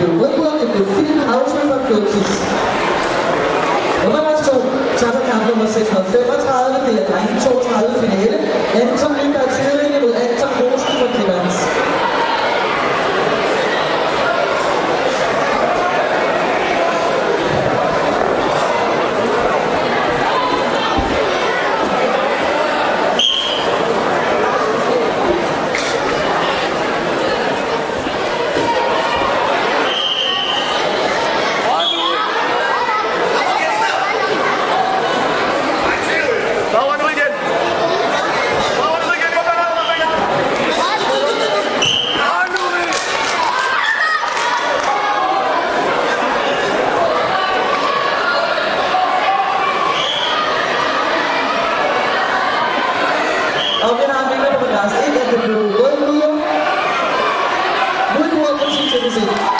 the weapon in the field outreach of notice. Roman Acts chapter 10 verse 6 and 7 Alvinabıyla Burgaz, Ege'de Burgaz, Burgaz, Burgaz, Burgaz, Burgaz, Burgaz,